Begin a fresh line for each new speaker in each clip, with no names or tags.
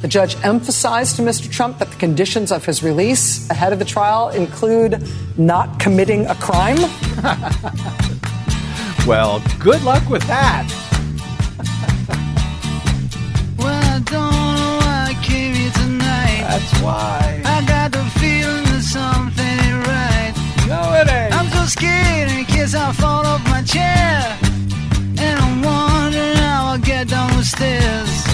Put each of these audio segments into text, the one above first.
The judge emphasized to Mr. Trump that the conditions of his release ahead of the trial include not committing a crime.
well, good luck with that.
well, I don't know why I came here tonight.
That's why.
I got the feeling that something ain't right.
No, it ain't.
I'm so scared in case I fall off my chair. And I'm wondering how I'll get down the stairs.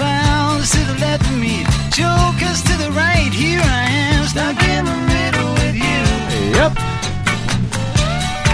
Clowns to the left of me, jokers to the right. Here I am, stuck in the middle with you.
Yep.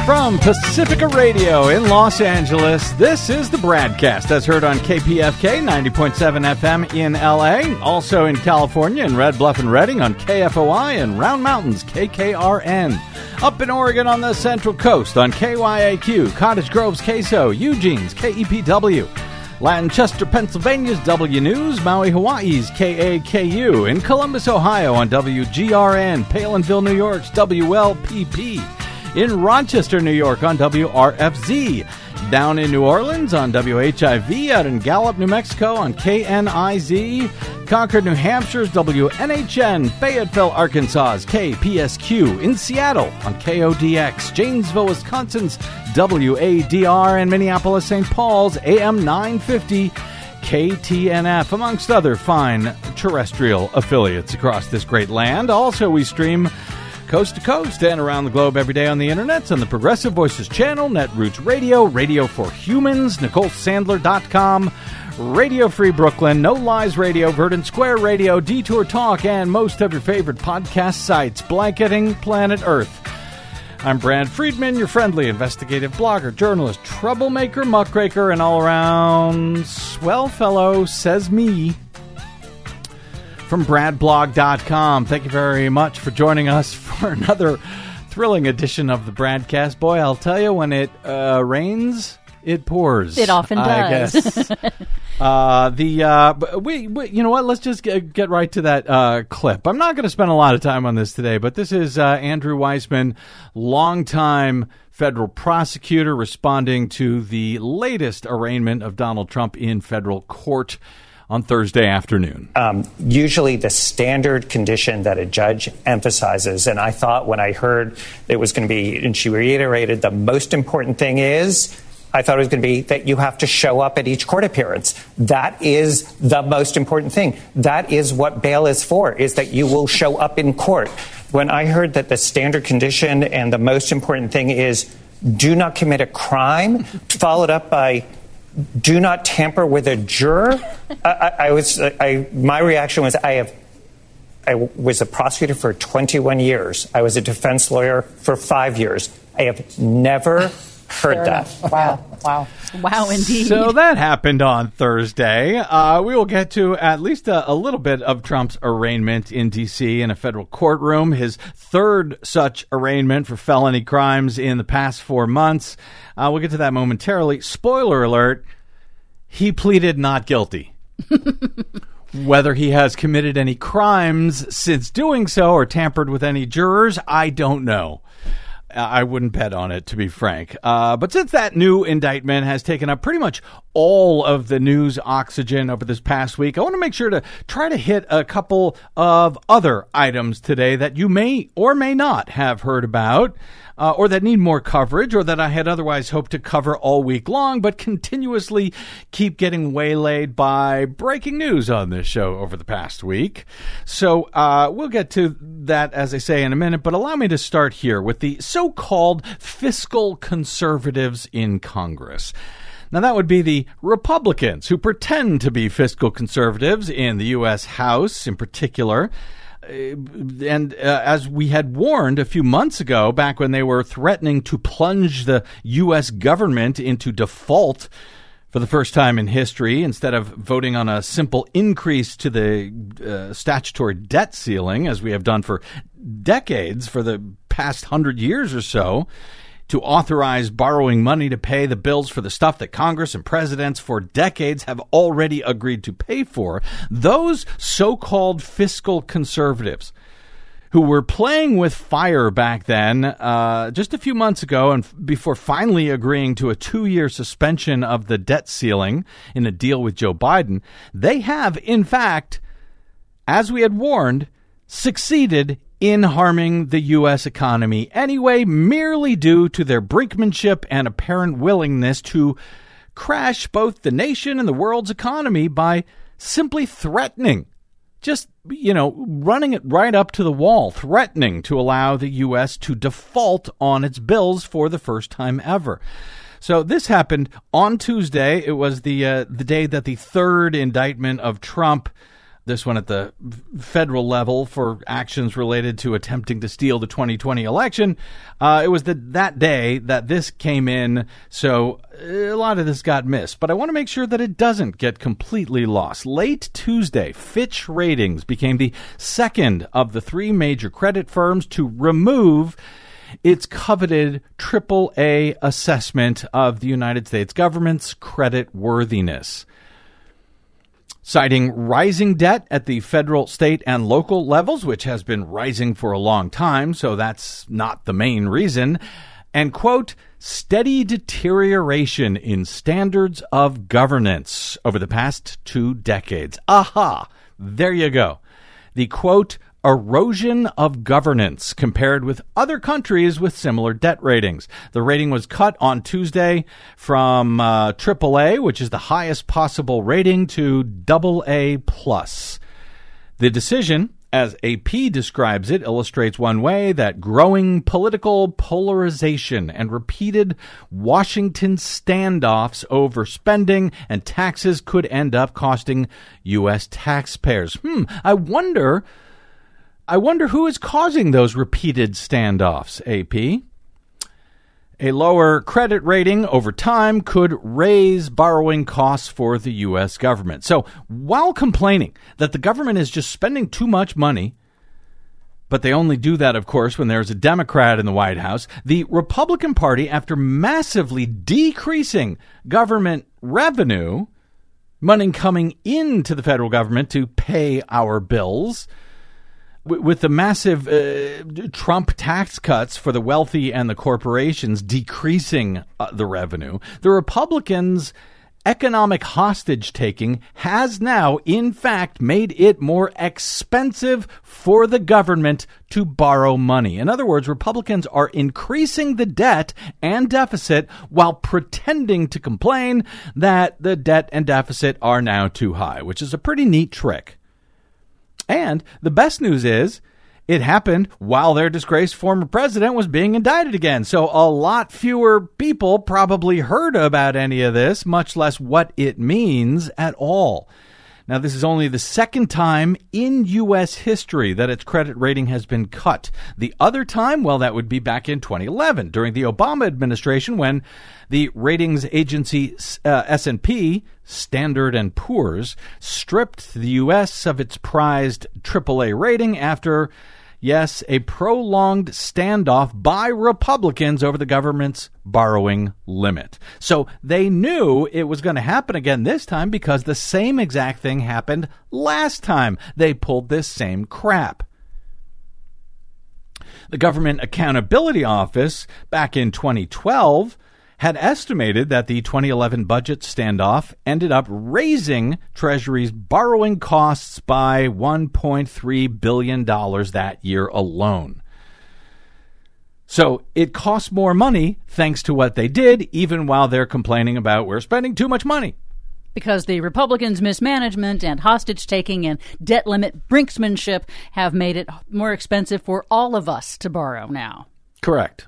From Pacifica Radio in Los Angeles, this is the BradCast as heard on KPFK 90.7 FM in LA, also in California in Red Bluff and Redding on KFOI and Round Mountains KKRN. Up in Oregon on the Central Coast on KYAQ, Cottage Grove's KSO, Eugene's KEPW. Lancaster, Pennsylvania's W News, Maui, Hawaii's KAKU, in Columbus, Ohio on WGRN, Palenville, New York's WLPP, in Rochester, New York on WRFZ, down in New Orleans on WHIV, out in Gallup, New Mexico on KNIZ, Concord, New Hampshire's WNHN, Fayetteville, Arkansas's KPSQ, in Seattle on KODX, Janesville, Wisconsin's WADR, and Minneapolis, St. Paul's AM 950. KTNF, amongst other fine terrestrial affiliates across this great land. Also, we stream coast to coast and around the globe every day on the internet on the Progressive Voices channel, Netroots Radio, Radio for Humans, NicoleSandler.com, Radio Free Brooklyn, No Lies Radio, Verdant Square Radio, Detour Talk, and most of your favorite podcast sites, blanketing planet Earth. I'm Brad Friedman, your friendly investigative blogger, journalist, troublemaker, muckraker, and all around swell fellow, says me from bradblog.com. Thank you very much for joining us for another thrilling edition of the Bradcast. Boy, I'll tell you, when it uh, rains, it pours.
It often
I
does.
uh, the uh, we, we, you know what? Let's just get, get right to that uh, clip. I'm not going to spend a lot of time on this today, but this is uh, Andrew Weissmann, longtime federal prosecutor, responding to the latest arraignment of Donald Trump in federal court on Thursday afternoon.
Um, usually, the standard condition that a judge emphasizes, and I thought when I heard it was going to be, and she reiterated, the most important thing is. I thought it was going to be that you have to show up at each court appearance. That is the most important thing. That is what bail is for, is that you will show up in court. When I heard that the standard condition and the most important thing is do not commit a crime, followed up by do not tamper with a juror. I, I, I was, I, my reaction was, I have, I was a prosecutor for 21 years. I was a defense lawyer for five years. I have never heard that.
Wow. Wow.
Wow, indeed.
So that happened on Thursday. Uh, we will get to at least a, a, little bit of Trump's arraignment in D.C. in a federal courtroom, his third such arraignment for felony crimes in the past four months. Uh, we'll get to that momentarily. Spoiler alert, he pleaded not guilty. Whether he has committed any crimes since doing so or tampered with any jurors, I don't know. I wouldn't bet on it, to be frank. Uh, but since that new indictment has taken up pretty much all of the news oxygen over this past week, I want to make sure to try to hit a couple of other items today that you may or may not have heard about uh, or that need more coverage, or that I had otherwise hoped to cover all week long, but continuously keep getting waylaid by breaking news on this show over the past week. So uh, we'll get to that, as I say, in a minute, but allow me to start here with the so called fiscal conservatives in Congress. Now, that would be the Republicans who pretend to be fiscal conservatives in the U.S. House in particular. Uh, and uh, as we had warned a few months ago, back when they were threatening to plunge the U.S. government into default for the first time in history, instead of voting on a simple increase to the uh, statutory debt ceiling, as we have done for decades, for the past hundred years or so, to authorize borrowing money to pay the bills for the stuff that Congress and presidents for decades have already agreed to pay for, those so called fiscal conservatives who were playing with fire back then, uh, just a few months ago, and f- before finally agreeing to a two year suspension of the debt ceiling in a deal with Joe Biden, they have, in fact, as we had warned, succeeded in harming the U.S. economy anyway, merely due to their brinkmanship and apparent willingness to crash both the nation and the world's economy by simply threatening just, you know, running it right up to the wall, threatening to allow the U.S. to default on its bills for the first time ever. So this happened on Tuesday. It was the uh, the day that the third indictment of Trump this one at the federal level for actions related to attempting to steal the 2020 election. Uh, it was the, that day that this came in, so a lot of this got missed. But I want to make sure that it doesn't get completely lost. Late Tuesday, Fitch Ratings became the second of the three major credit firms to remove its coveted AAA assessment of the United States government's credit worthiness citing rising debt at the federal, state, and local levels, which has been rising for a long time, so that's not the main reason, and quote, steady deterioration in standards of governance over the past two decades. Aha! There you go. The quote, erosion of governance compared with other countries with similar debt ratings. The rating was cut on Tuesday from uh, AAA, which is the highest possible rating, to AA plus. The decision, as AP describes it, illustrates one way that growing political polarization and repeated Washington standoffs over spending and taxes could end up costing U.S. taxpayers. Hmm, I wonder I wonder who is causing those repeated standoffs, AP. A lower credit rating over time could raise borrowing costs for the U.S. government. So, while complaining that the government is just spending too much money, but they only do that, of course, when there's a Democrat in the White House, the Republican Party, after massively decreasing government revenue, money coming into the federal government to pay our bills, with the massive uh, Trump tax cuts for the wealthy and the corporations decreasing uh, the revenue, the Republicans' economic hostage taking has now, in fact, made it more expensive for the government to borrow money. In other words, Republicans are increasing the debt and deficit while pretending to complain that the debt and deficit are now too high, which is a pretty neat trick. And the best news is it happened while their disgraced former president was being indicted again. So a lot fewer people probably heard about any of this, much less what it means at all. Now, this is only the second time in U.S. history that its credit rating has been cut. The other time, well, that would be back in 2011 during the Obama administration when the ratings agency uh, S&P Standard and Poor's stripped the U.S. of its prized AAA rating after Yes, a prolonged standoff by Republicans over the government's borrowing limit. So they knew it was going to happen again this time because the same exact thing happened last time they pulled this same crap. The Government Accountability Office back in 2012 had estimated that the 2011 budget standoff ended up raising Treasury's borrowing costs by $1.3 billion that year alone. So it costs more money thanks to what they did, even while they're complaining about we're spending too much money.
Because the Republicans' mismanagement and hostage taking and debt limit brinksmanship have made it more expensive for all of us to borrow now.
Correct.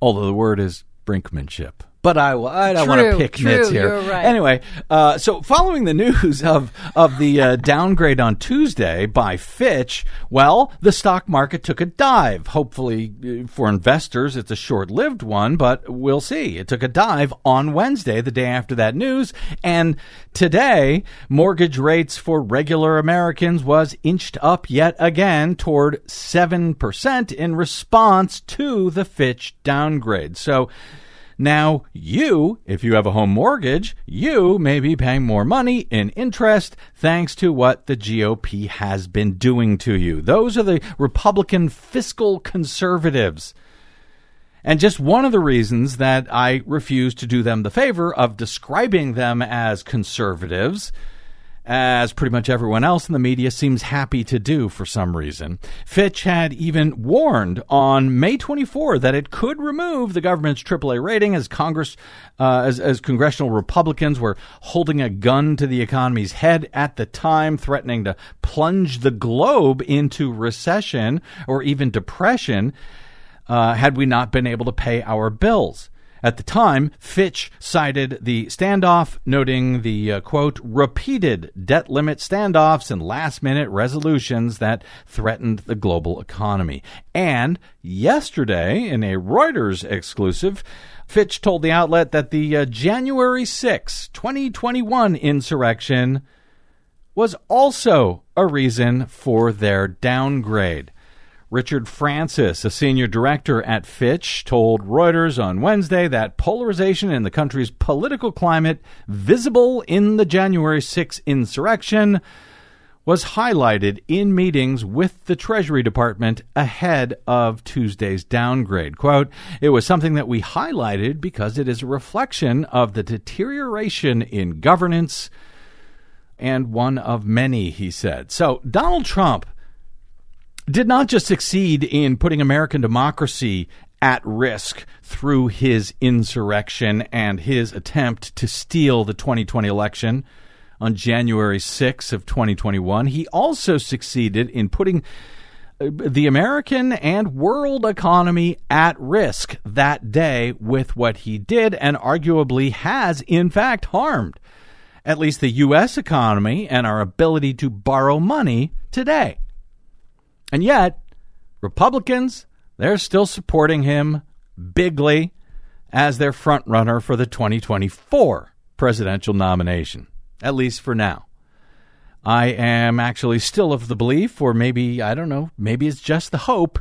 Although the word is brinkmanship. But I, I don't want to pick
true,
nits here.
right.
Anyway, uh, so following the news of of the uh, downgrade on Tuesday by Fitch, well, the stock market took a dive. Hopefully uh, for investors, it's a short lived one, but we'll see. It took a dive on Wednesday, the day after that news, and today mortgage rates for regular Americans was inched up yet again toward seven percent in response to the Fitch downgrade. So Now, you, if you have a home mortgage, you may be paying more money in interest thanks to what the GOP has been doing to you. Those are the Republican fiscal conservatives. And just one of the reasons that I refuse to do them the favor of describing them as conservatives as pretty much everyone else in the media seems happy to do for some reason. Fitch had even warned on May 24 that it could remove the government's AAA rating as Congress, uh, as, as congressional Republicans were holding a gun to the economy's head at the time, threatening to plunge the globe into recession or even depression uh, had we not been able to pay our bills. At the time, Fitch cited the standoff, noting the uh, quote, repeated debt limit standoffs and last minute resolutions that threatened the global economy. And yesterday, in a Reuters exclusive, Fitch told the outlet that the uh, January 6, 2021 insurrection was also a reason for their downgrade. Richard Francis, a senior director at Fitch, told Reuters on Wednesday that polarization in the country's political climate, visible in the January 6 insurrection, was highlighted in meetings with the Treasury Department ahead of Tuesday's downgrade. Quote, It was something that we highlighted because it is a reflection of the deterioration in governance and one of many, he said. So Donald Trump did not just succeed in putting American democracy at risk through his insurrection and his attempt to steal the 2020 election on January 6 of 2021. He also succeeded in putting uh, the American and world economy at risk that day with what he did and arguably has in fact harmed at least the US economy and our ability to borrow money today. And yet, Republicans, they're still supporting him bigly as their frontrunner for the 2024 presidential nomination, at least for now. I am actually still of the belief, or maybe, I don't know, maybe it's just the hope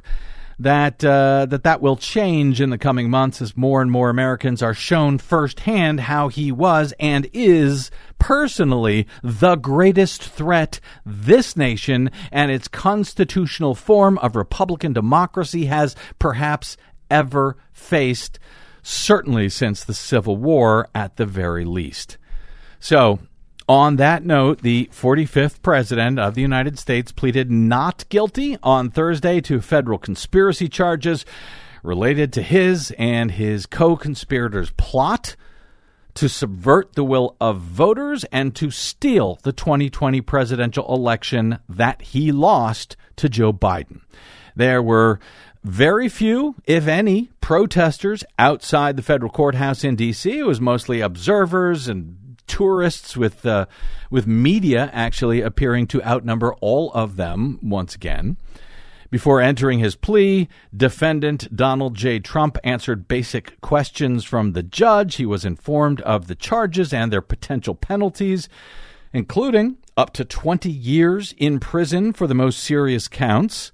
that uh, that that will change in the coming months as more and more Americans are shown firsthand how he was and is personally the greatest threat this nation and its constitutional form of Republican democracy has perhaps ever faced, certainly since the Civil War at the very least. So, on that note, the 45th President of the United States pleaded not guilty on Thursday to federal conspiracy charges related to his and his co conspirators' plot to subvert the will of voters and to steal the 2020 presidential election that he lost to Joe Biden. There were very few, if any, protesters outside the federal courthouse in D.C. It was mostly observers and tourists with uh, with media actually appearing to outnumber all of them once again. Before entering his plea, defendant Donald J. Trump answered basic questions from the judge. He was informed of the charges and their potential penalties, including up to 20 years in prison for the most serious counts.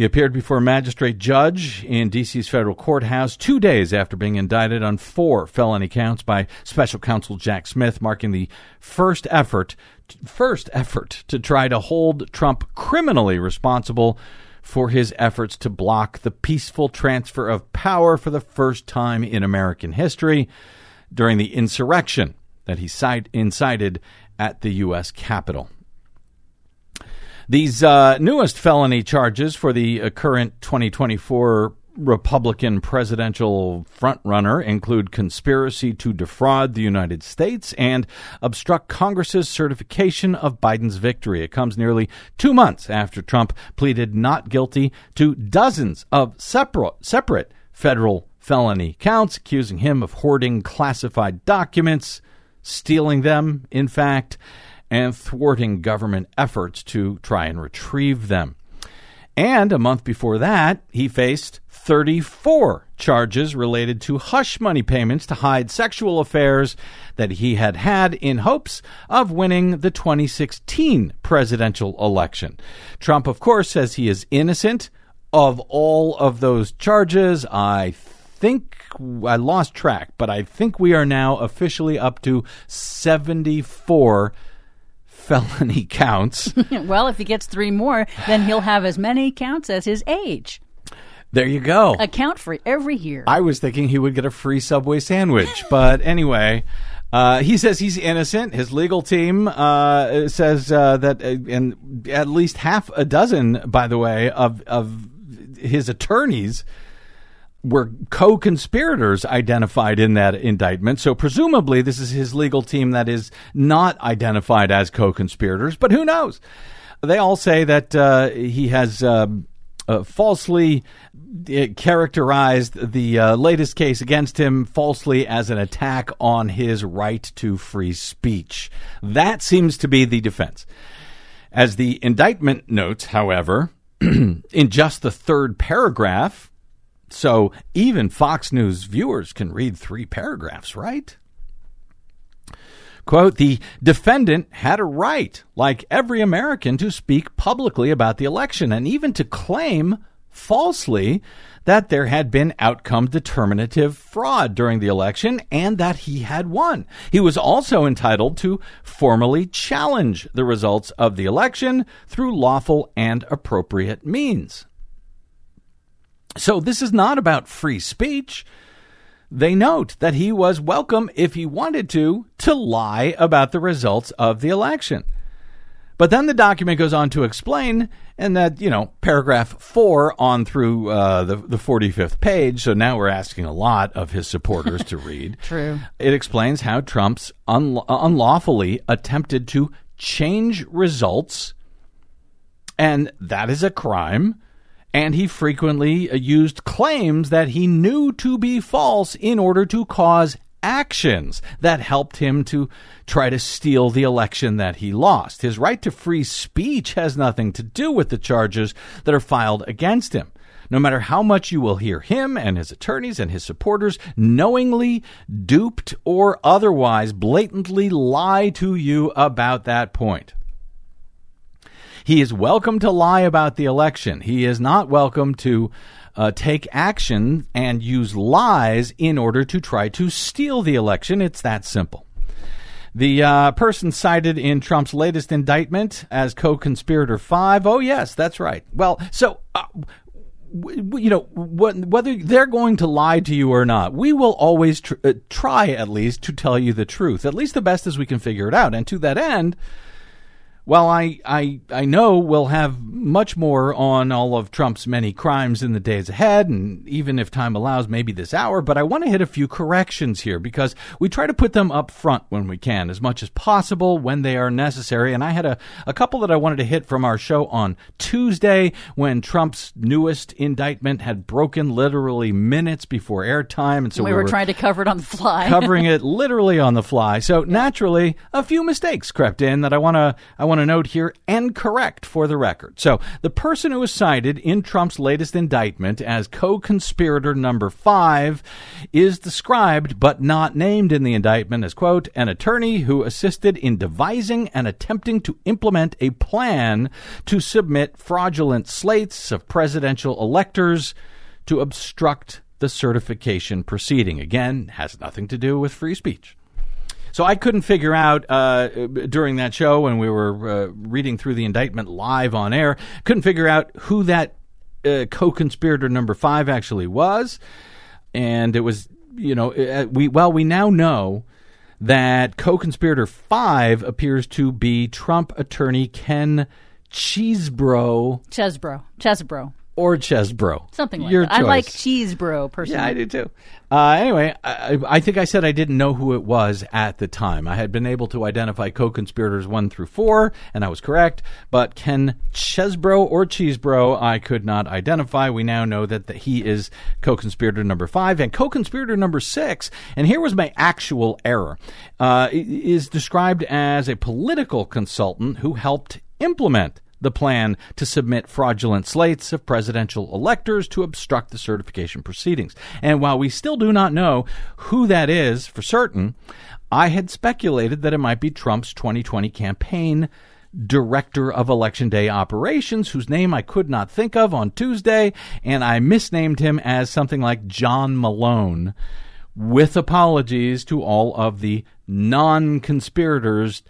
He appeared before a magistrate judge in D.C.'s federal courthouse two days after being indicted on four felony counts by special counsel Jack Smith, marking the first effort first effort to try to hold Trump criminally responsible for his efforts to block the peaceful transfer of power for the first time in American history during the insurrection that he incited at the U.S. Capitol. These uh, newest felony charges for the uh, current 2024 Republican presidential frontrunner include conspiracy to defraud the United States and obstruct Congress's certification of Biden's victory. It comes nearly two months after Trump pleaded not guilty to dozens of separate, separate federal felony counts, accusing him of hoarding classified documents, stealing them, in fact and thwarting government efforts to try and retrieve them. And a month before that, he faced 34 charges related to hush money payments to hide sexual affairs that he had had in hopes of winning the 2016 presidential election. Trump, of course, says he is innocent of all of those charges. I think I lost track, but I think we are now officially up to 74 felony counts.
well, if he gets three more, then he'll have as many counts as his age.
There you go.
A count for every year.
I was thinking he would get a free Subway sandwich, but anyway, uh, he says he's innocent. His legal team uh, says uh, that, uh, and at least half a dozen, by the way, of of his attorneys were co-conspirators identified in that indictment. So presumably, this is his legal team that is not identified as co-conspirators. But who knows? They all say that uh, he has. Um, uh, falsely uh, characterized the uh, latest case against him falsely as an attack on his right to free speech. That seems to be the defense. As the indictment notes, however, in just the third paragraph, so even Fox News viewers can read three paragraphs, right? Quote, the defendant had a right, like every American, to speak publicly about the election and even to claim falsely that there had been outcome determinative fraud during the election and that he had won. He was also entitled to formally challenge the results of the election through lawful and appropriate means. So this is not about free speech. They note that he was welcome, if he wanted to, to lie about the results of the election. But then the document goes on to explain, and that, you know, paragraph four on through uh, the, the 45th page, so now we're asking a lot of his supporters to read.
True.
It explains how Trump's unla- unlawfully attempted to change results, and that is a crime and he frequently uh, used claims that he knew to be false in order to cause actions that helped him to try to steal the election that he lost. His right to free speech has nothing to do with the charges that are filed against him. No matter how much you will hear him and his attorneys and his supporters knowingly, duped, or otherwise blatantly lie to you about that point. He is welcome to lie about the election. He is not welcome to uh, take action and use lies in order to try to steal the election. It's that simple. The uh, person cited in Trump's latest indictment as co conspirator five. Oh, yes, that's right. Well, so. Uh, you know whether they're going to lie to you or not we will always tr- uh, try at least to tell you the truth at least the best as we can figure it out and to that end well, I, I, I know we'll have much more on all of Trump's many crimes in the days ahead, and even if time allows, maybe this hour, but I want to hit a few corrections here because we try to put them up front when we can, as much as possible when they are necessary. And I had a, a couple that I wanted to hit from our show on Tuesday when Trump's newest indictment had broken literally minutes before airtime. And so
we,
we
were,
were
trying to cover it on the fly.
covering it literally on the fly. So naturally, a few mistakes crept in that I want to I want to note here and correct for the record. So, the person who was cited in Trump's latest indictment as co-conspirator number 5 is described but not named in the indictment as quote an attorney who assisted in devising and attempting to implement a plan to submit fraudulent slates of presidential electors to obstruct the certification proceeding. Again, has nothing to do with free speech. So I couldn't figure out uh, during that show when we were uh, reading through the indictment live on air, couldn't figure out who that uh, co-conspirator number five actually was, and it was you know uh, we well we now know that co-conspirator five appears to be Trump attorney Ken Cheesebro
Chesbro. Chesbro.
Or Chesbro.
Something like
Your
that. I like
choice.
cheese bro personally.
Yeah, I do too. Uh, anyway, I, I think I said I didn't know who it was at the time. I had been able to identify co-conspirators one through four, and I was correct. But Ken Chesbro or Cheesebro, I could not identify. We now know that, that he is co-conspirator number five and co-conspirator number six. And here was my actual error: uh, is described as a political consultant who helped implement the plan to submit fraudulent slates of presidential electors to obstruct the certification proceedings. And while we still do not know who that is for certain, I had speculated that it might be Trump's 2020 campaign director of election day operations, whose name I could not think of on Tuesday, and I misnamed him as something like John Malone, with apologies to all of the non conspirators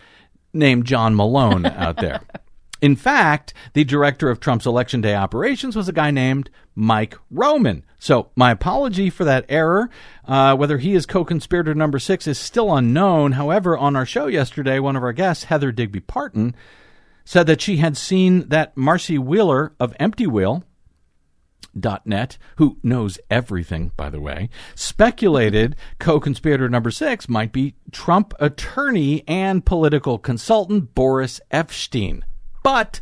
named John Malone out there. In fact, the director of Trump's election day operations was a guy named Mike Roman. So, my apology for that error. Uh, whether he is co conspirator number six is still unknown. However, on our show yesterday, one of our guests, Heather Digby Parton, said that she had seen that Marcy Wheeler of Empty Wheel, Net, who knows everything, by the way, speculated co conspirator number six might be Trump attorney and political consultant Boris Epshteyn. But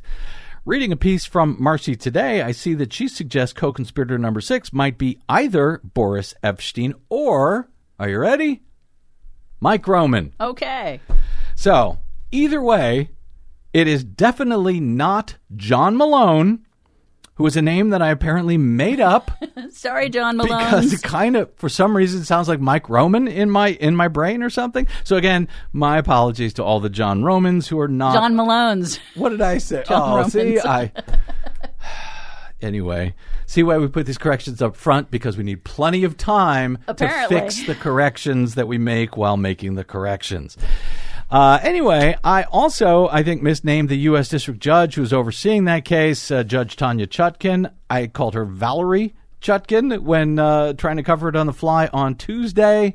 reading a piece from Marcy today, I see that she suggests co conspirator number six might be either Boris Epshteyn or, are you ready? Mike Roman.
Okay.
So, either way, it is definitely not John Malone who is a name that I apparently made up
Sorry, John Malone.
because it kind of, for some reason, sounds like Mike Roman in my in my brain or something. So again, my apologies to all the John Romans who are not.
John Malone's.
what did I say?
John
oh, see,
Romans.
I. Anyway, see why we put these corrections up front because we need plenty of time
Apparently.
to fix the corrections that we make while making the corrections. Uh, anyway, I also, I think, misnamed the U.S. District Judge who was overseeing that case, uh, Judge Tanya Chutkin. I called her Valerie Chutkin when uh, trying to cover it on the fly on Tuesday.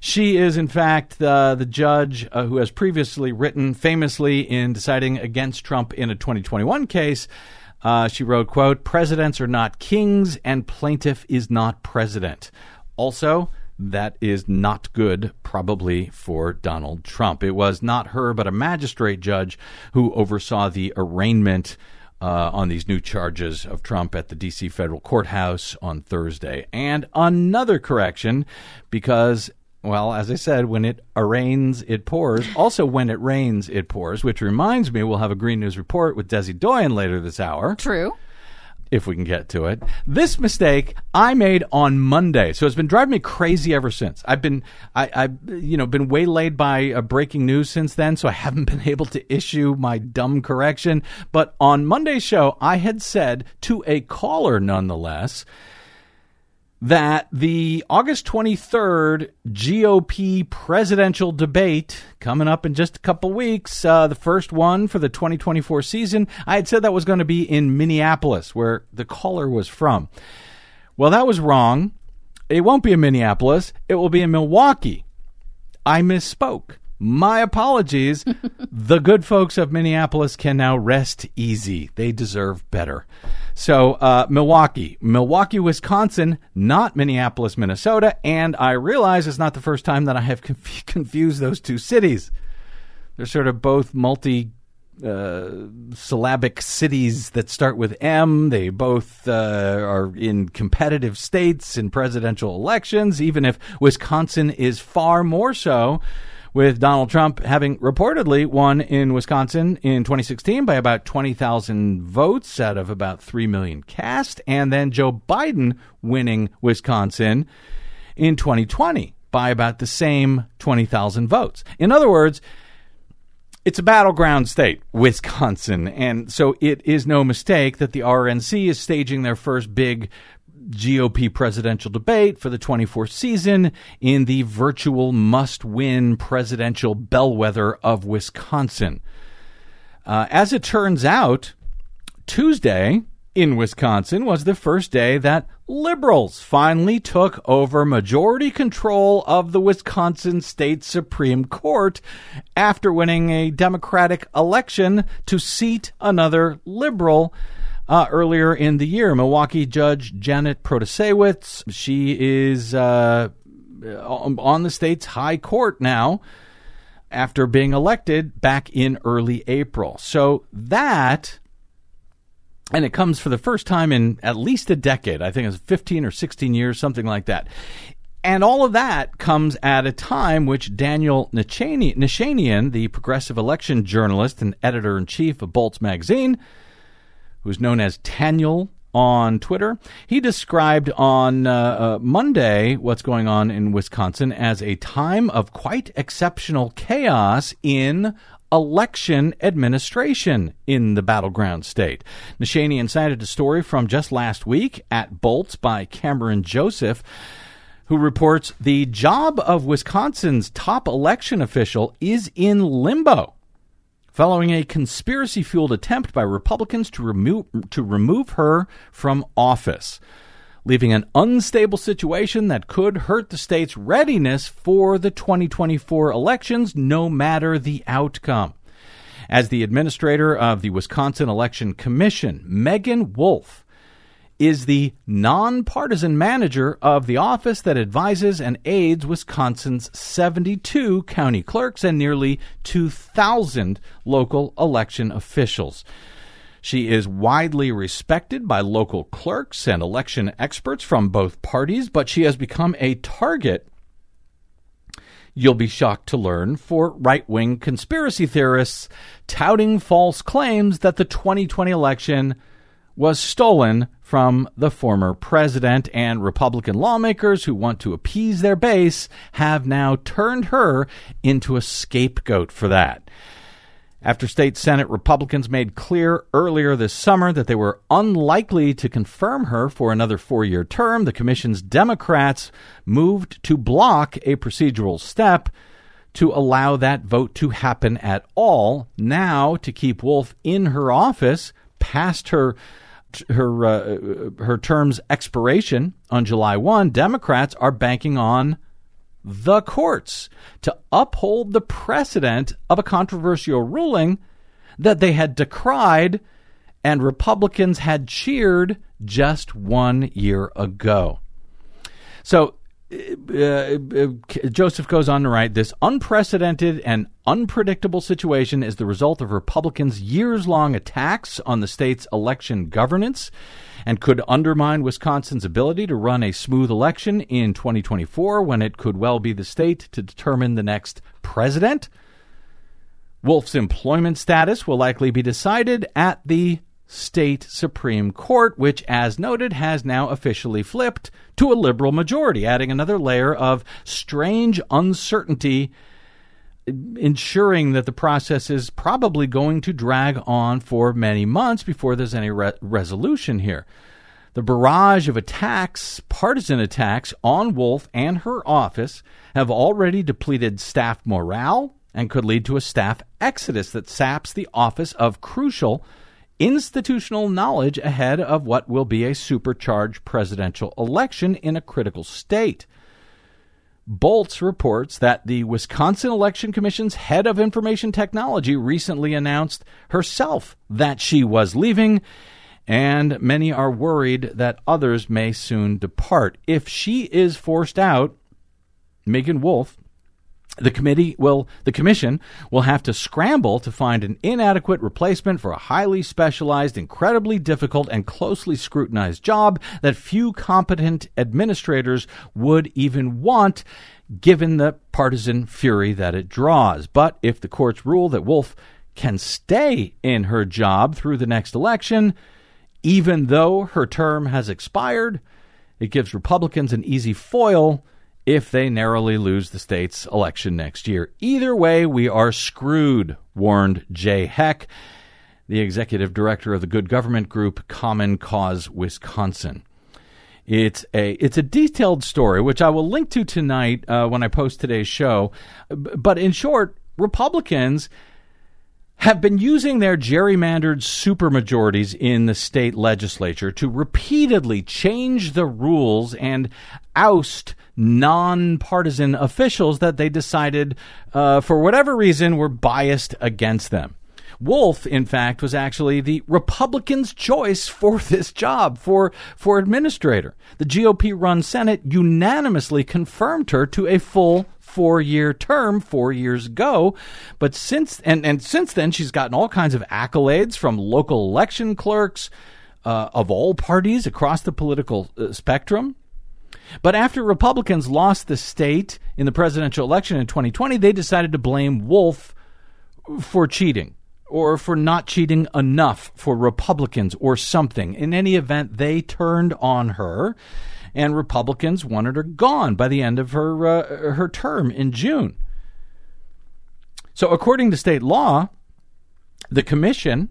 She is, in fact, the, the judge uh, who has previously written famously in deciding against Trump in a 2021 case. Uh, she wrote, quote, presidents are not kings and plaintiff is not president. Also, that is not good, probably for Donald Trump. It was not her, but a magistrate judge who oversaw the arraignment uh, on these new charges of Trump at the D.C. federal courthouse on Thursday. And another correction, because, well, as I said, when it rains, it pours. Also, when it rains, it pours, which reminds me we'll have a Green News report with Desi Doyen later this hour
True.
If we can get to it. This mistake I made on Monday, so it's been driving me crazy ever since. I've been, I, I, you know, been waylaid by uh, breaking news since then, so I haven't been able to issue my dumb correction. But on Monday's show, I had said to a caller, nonetheless, that the August 23rd GOP presidential debate coming up in just a couple weeks, uh, the first one for the 2024 season, I had said that was going to be in Minneapolis, where the caller was from. Well, that was wrong. It won't be in Minneapolis, it will be in Milwaukee. I misspoke. My apologies. the good folks of Minneapolis can now rest easy. They deserve better. So, uh, Milwaukee, Milwaukee, Wisconsin, not Minneapolis, Minnesota. And I realize it's not the first time that I have conf- confused those two cities. They're sort of both multi uh, syllabic cities that start with M. They both uh, are in competitive states in presidential elections, even if Wisconsin is far more so. With Donald Trump having reportedly won in Wisconsin in 2016 by about 20,000 votes out of about 3 million cast, and then Joe Biden winning Wisconsin in 2020 by about the same 20,000 votes. In other words, it's a battleground state, Wisconsin, and so it is no mistake that the RNC is staging their first big GOP presidential debate for the 24th season in the virtual must win presidential bellwether of Wisconsin. Uh, as it turns out, Tuesday in Wisconsin was the first day that liberals finally took over majority control of the Wisconsin State Supreme Court after winning a Democratic election to seat another liberal. Uh, earlier in the year, Milwaukee Judge Janet Protasewicz, she is uh, on the state's high court now after being elected back in early April. So that and it comes for the first time in at least a decade. I think it's 15 or 16 years, something like that. And all of that comes at a time which Daniel Nichanian, the progressive election journalist and editor in chief of Bolts magazine, who's known as Taniel on Twitter, he described on uh, uh, Monday what's going on in Wisconsin as a time of quite exceptional chaos in election administration in the battleground state. Nichanian cited a story from just last week at Bolts by Cameron Joseph who reports the job of Wisconsin's top election official is in limbo following a conspiracy fueled attempt by Republicans to remove, to remove her from office, leaving an unstable situation that could hurt the state's readiness for the 2024 elections, no matter the outcome. As the administrator of the Wisconsin Election Commission, Meagan Wolfe is the nonpartisan manager of the office that advises and aids Wisconsin's 72 county clerks and nearly 2,000 local election officials. She is widely respected by local clerks and election experts from both parties, but she has become a target, you'll be shocked to learn, for right wing conspiracy theorists touting false claims that the 2020 election was stolen from the former president, and Republican lawmakers who want to appease their base have now turned her into a scapegoat for that. After state Senate Republicans made clear earlier this summer that they were unlikely to confirm her for another four year term, the commission's Democrats moved to block a procedural step to allow that vote to happen at all. Now, to keep Wolfe in her office past her her uh, her term's expiration on July 1, Democrats are banking on the courts to uphold the precedent of a controversial ruling that they had decried and Republicans had cheered just one year ago. So Uh, uh, uh, Joseph goes on to write this unprecedented and unpredictable situation is the result of Republicans' years long attacks on the state's election governance and could undermine Wisconsin's ability to run a smooth election in 2024 when it could well be the state to determine the next president. Wolfe's employment status will likely be decided at the state Supreme Court, which, as noted, has now officially flipped to a liberal majority, adding another layer of strange uncertainty, ensuring that the process is probably going to drag on for many months before there's any re- resolution here. The barrage of attacks, partisan attacks on Wolfe and her office, have already depleted staff morale and could lead to a staff exodus that saps the office of crucial institutional knowledge ahead of what will be a supercharged presidential election in a critical state. Bolts reports that the Wisconsin Election Commission's head of information technology recently announced herself that she was leaving, and many are worried that others may soon depart. If she is forced out, Meagan Wolfe the committee will the commission will have to scramble to find an inadequate replacement for a highly specialized incredibly difficult and closely scrutinized job that few competent administrators would even want given the partisan fury that it draws. But if the courts rule that Wolfe can stay in her job through the next election even though her term has expired it gives republicans an easy foil if they narrowly lose the state's election next year. Either way, we are screwed, warned Jay Heck, the executive director of the Good Government Group Common Cause Wisconsin. It's a it's a detailed story which I will link to tonight uh, when I post today's show. But in short, Republicans have been using their gerrymandered supermajorities in the state legislature to repeatedly change the rules and oust nonpartisan officials that they decided, uh, for whatever reason, were biased against them. Wolfe, in fact, was actually the Republicans' choice for this job, for, for administrator. The GOP run Senate unanimously confirmed her to a full four year term four years ago. But since and, and since then, she's gotten all kinds of accolades from local election clerks uh, of all parties across the political uh, spectrum. But after Republicans lost the state in the presidential election in 2020, they decided to blame Wolfe for cheating or for not cheating enough for Republicans or something. In any event, they turned on her and Republicans wanted her gone by the end of her uh, her term in June. So, according to state law, the commission,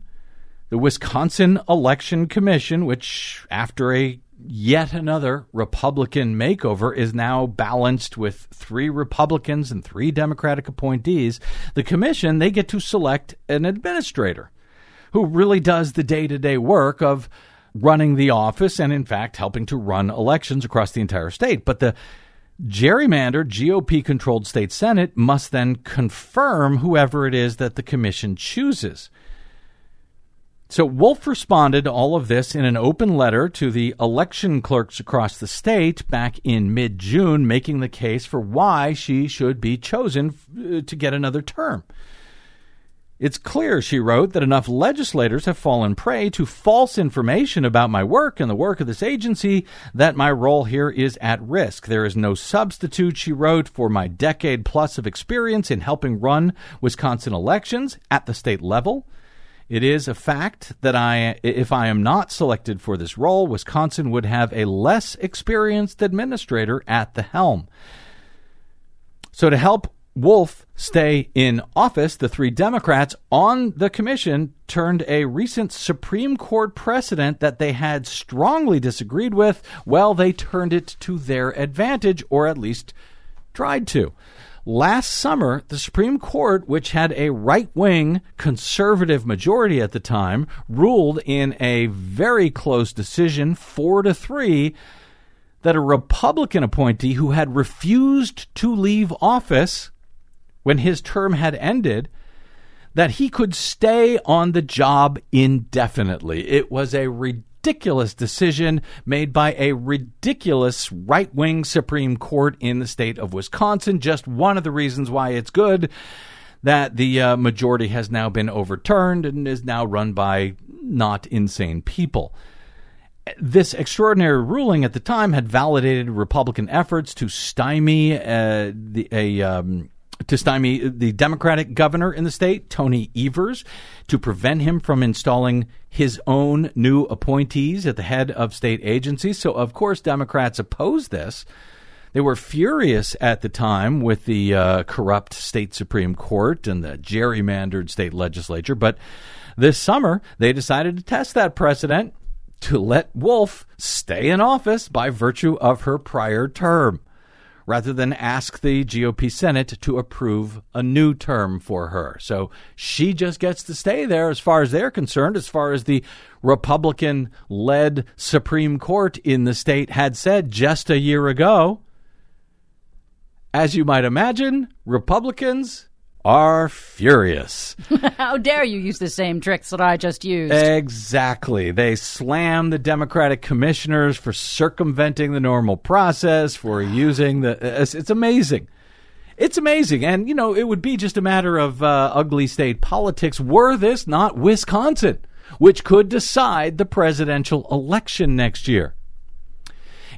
the Wisconsin Election Commission, which after a yet another Republican makeover is now balanced with three Republicans and three Democratic appointees. The commission, they get to select an administrator who really does the day to day work of running the office and, in fact, helping to run elections across the entire state. But the gerrymandered GOP controlled state Senate must then confirm whoever it is that the commission chooses. So Wolfe responded to all of this in an open letter to the election clerks across the state back in mid June, making the case for why she should be chosen uh, to get another term. It's clear, she wrote, that enough legislators have fallen prey to false information about my work and the work of this agency that my role here is at risk. There is no substitute, she wrote, for my decade plus of experience in helping run Wisconsin elections at the state level. It is a fact that I, if I am not selected for this role, Wisconsin would have a less experienced administrator at the helm. So, to help Wolfe stay in office, the three Democrats on the commission turned a recent Supreme Court precedent that they had strongly disagreed with. Well, they turned it to their advantage, or at least tried to. Last summer, the Supreme Court, which had a right wing conservative majority at the time, ruled in a very close decision, four to three, that a Republican appointee who had refused to leave office when his term had ended that he could stay on the job indefinitely. It was a ridiculous decision made by a ridiculous right wing Supreme Court in the state of Wisconsin. Just one of the reasons why it's good that the uh, majority has now been overturned and is now run by not insane people. This extraordinary ruling at the time had validated Republican efforts to stymie uh, the, a um, to stymie the Democratic governor in the state, Tony Evers, to prevent him from installing his own new appointees at the head of state agencies. So, of course, Democrats opposed this. They were furious at the time with the uh, corrupt state Supreme Court and the gerrymandered state legislature. But this summer, they decided to test that precedent to let Wolfe stay in office by virtue of her prior term rather than ask the GOP Senate to approve a new term for her. So she just gets to stay there as far as they're concerned, as far as the Republican led Supreme Court in the state had said just a year ago. As you might imagine, Republicans are furious.
How dare you use the same tricks that I just used?
Exactly. They slam the Democratic commissioners for circumventing the normal process, for using the. It's amazing. It's amazing. And, you know, it would be just a matter of uh, ugly state politics were this not Wisconsin, which could decide the presidential election next year.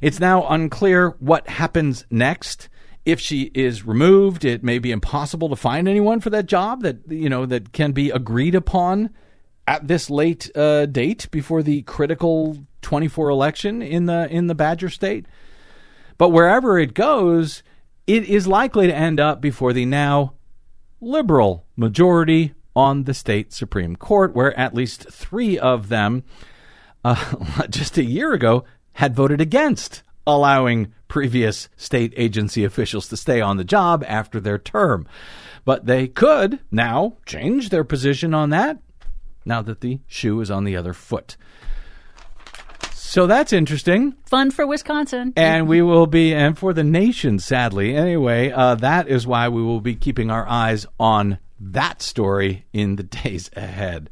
It's now unclear what happens next if she is removed, it may be impossible to find anyone for that job that you know that can be agreed upon at this late uh, date before the critical 24 election in the in the Badger State. But wherever it goes, it is likely to end up before the now liberal majority on the state Supreme Court, where at least three of them, uh, just a year ago, had voted against allowing previous state agency officials to stay on the job after their term. But they could now change their position on that now that the shoe is on the other foot. So that's interesting.
Fun for Wisconsin.
And we will be, and for the nation, sadly. Anyway, uh, that is why we will be keeping our eyes on that story in the days ahead.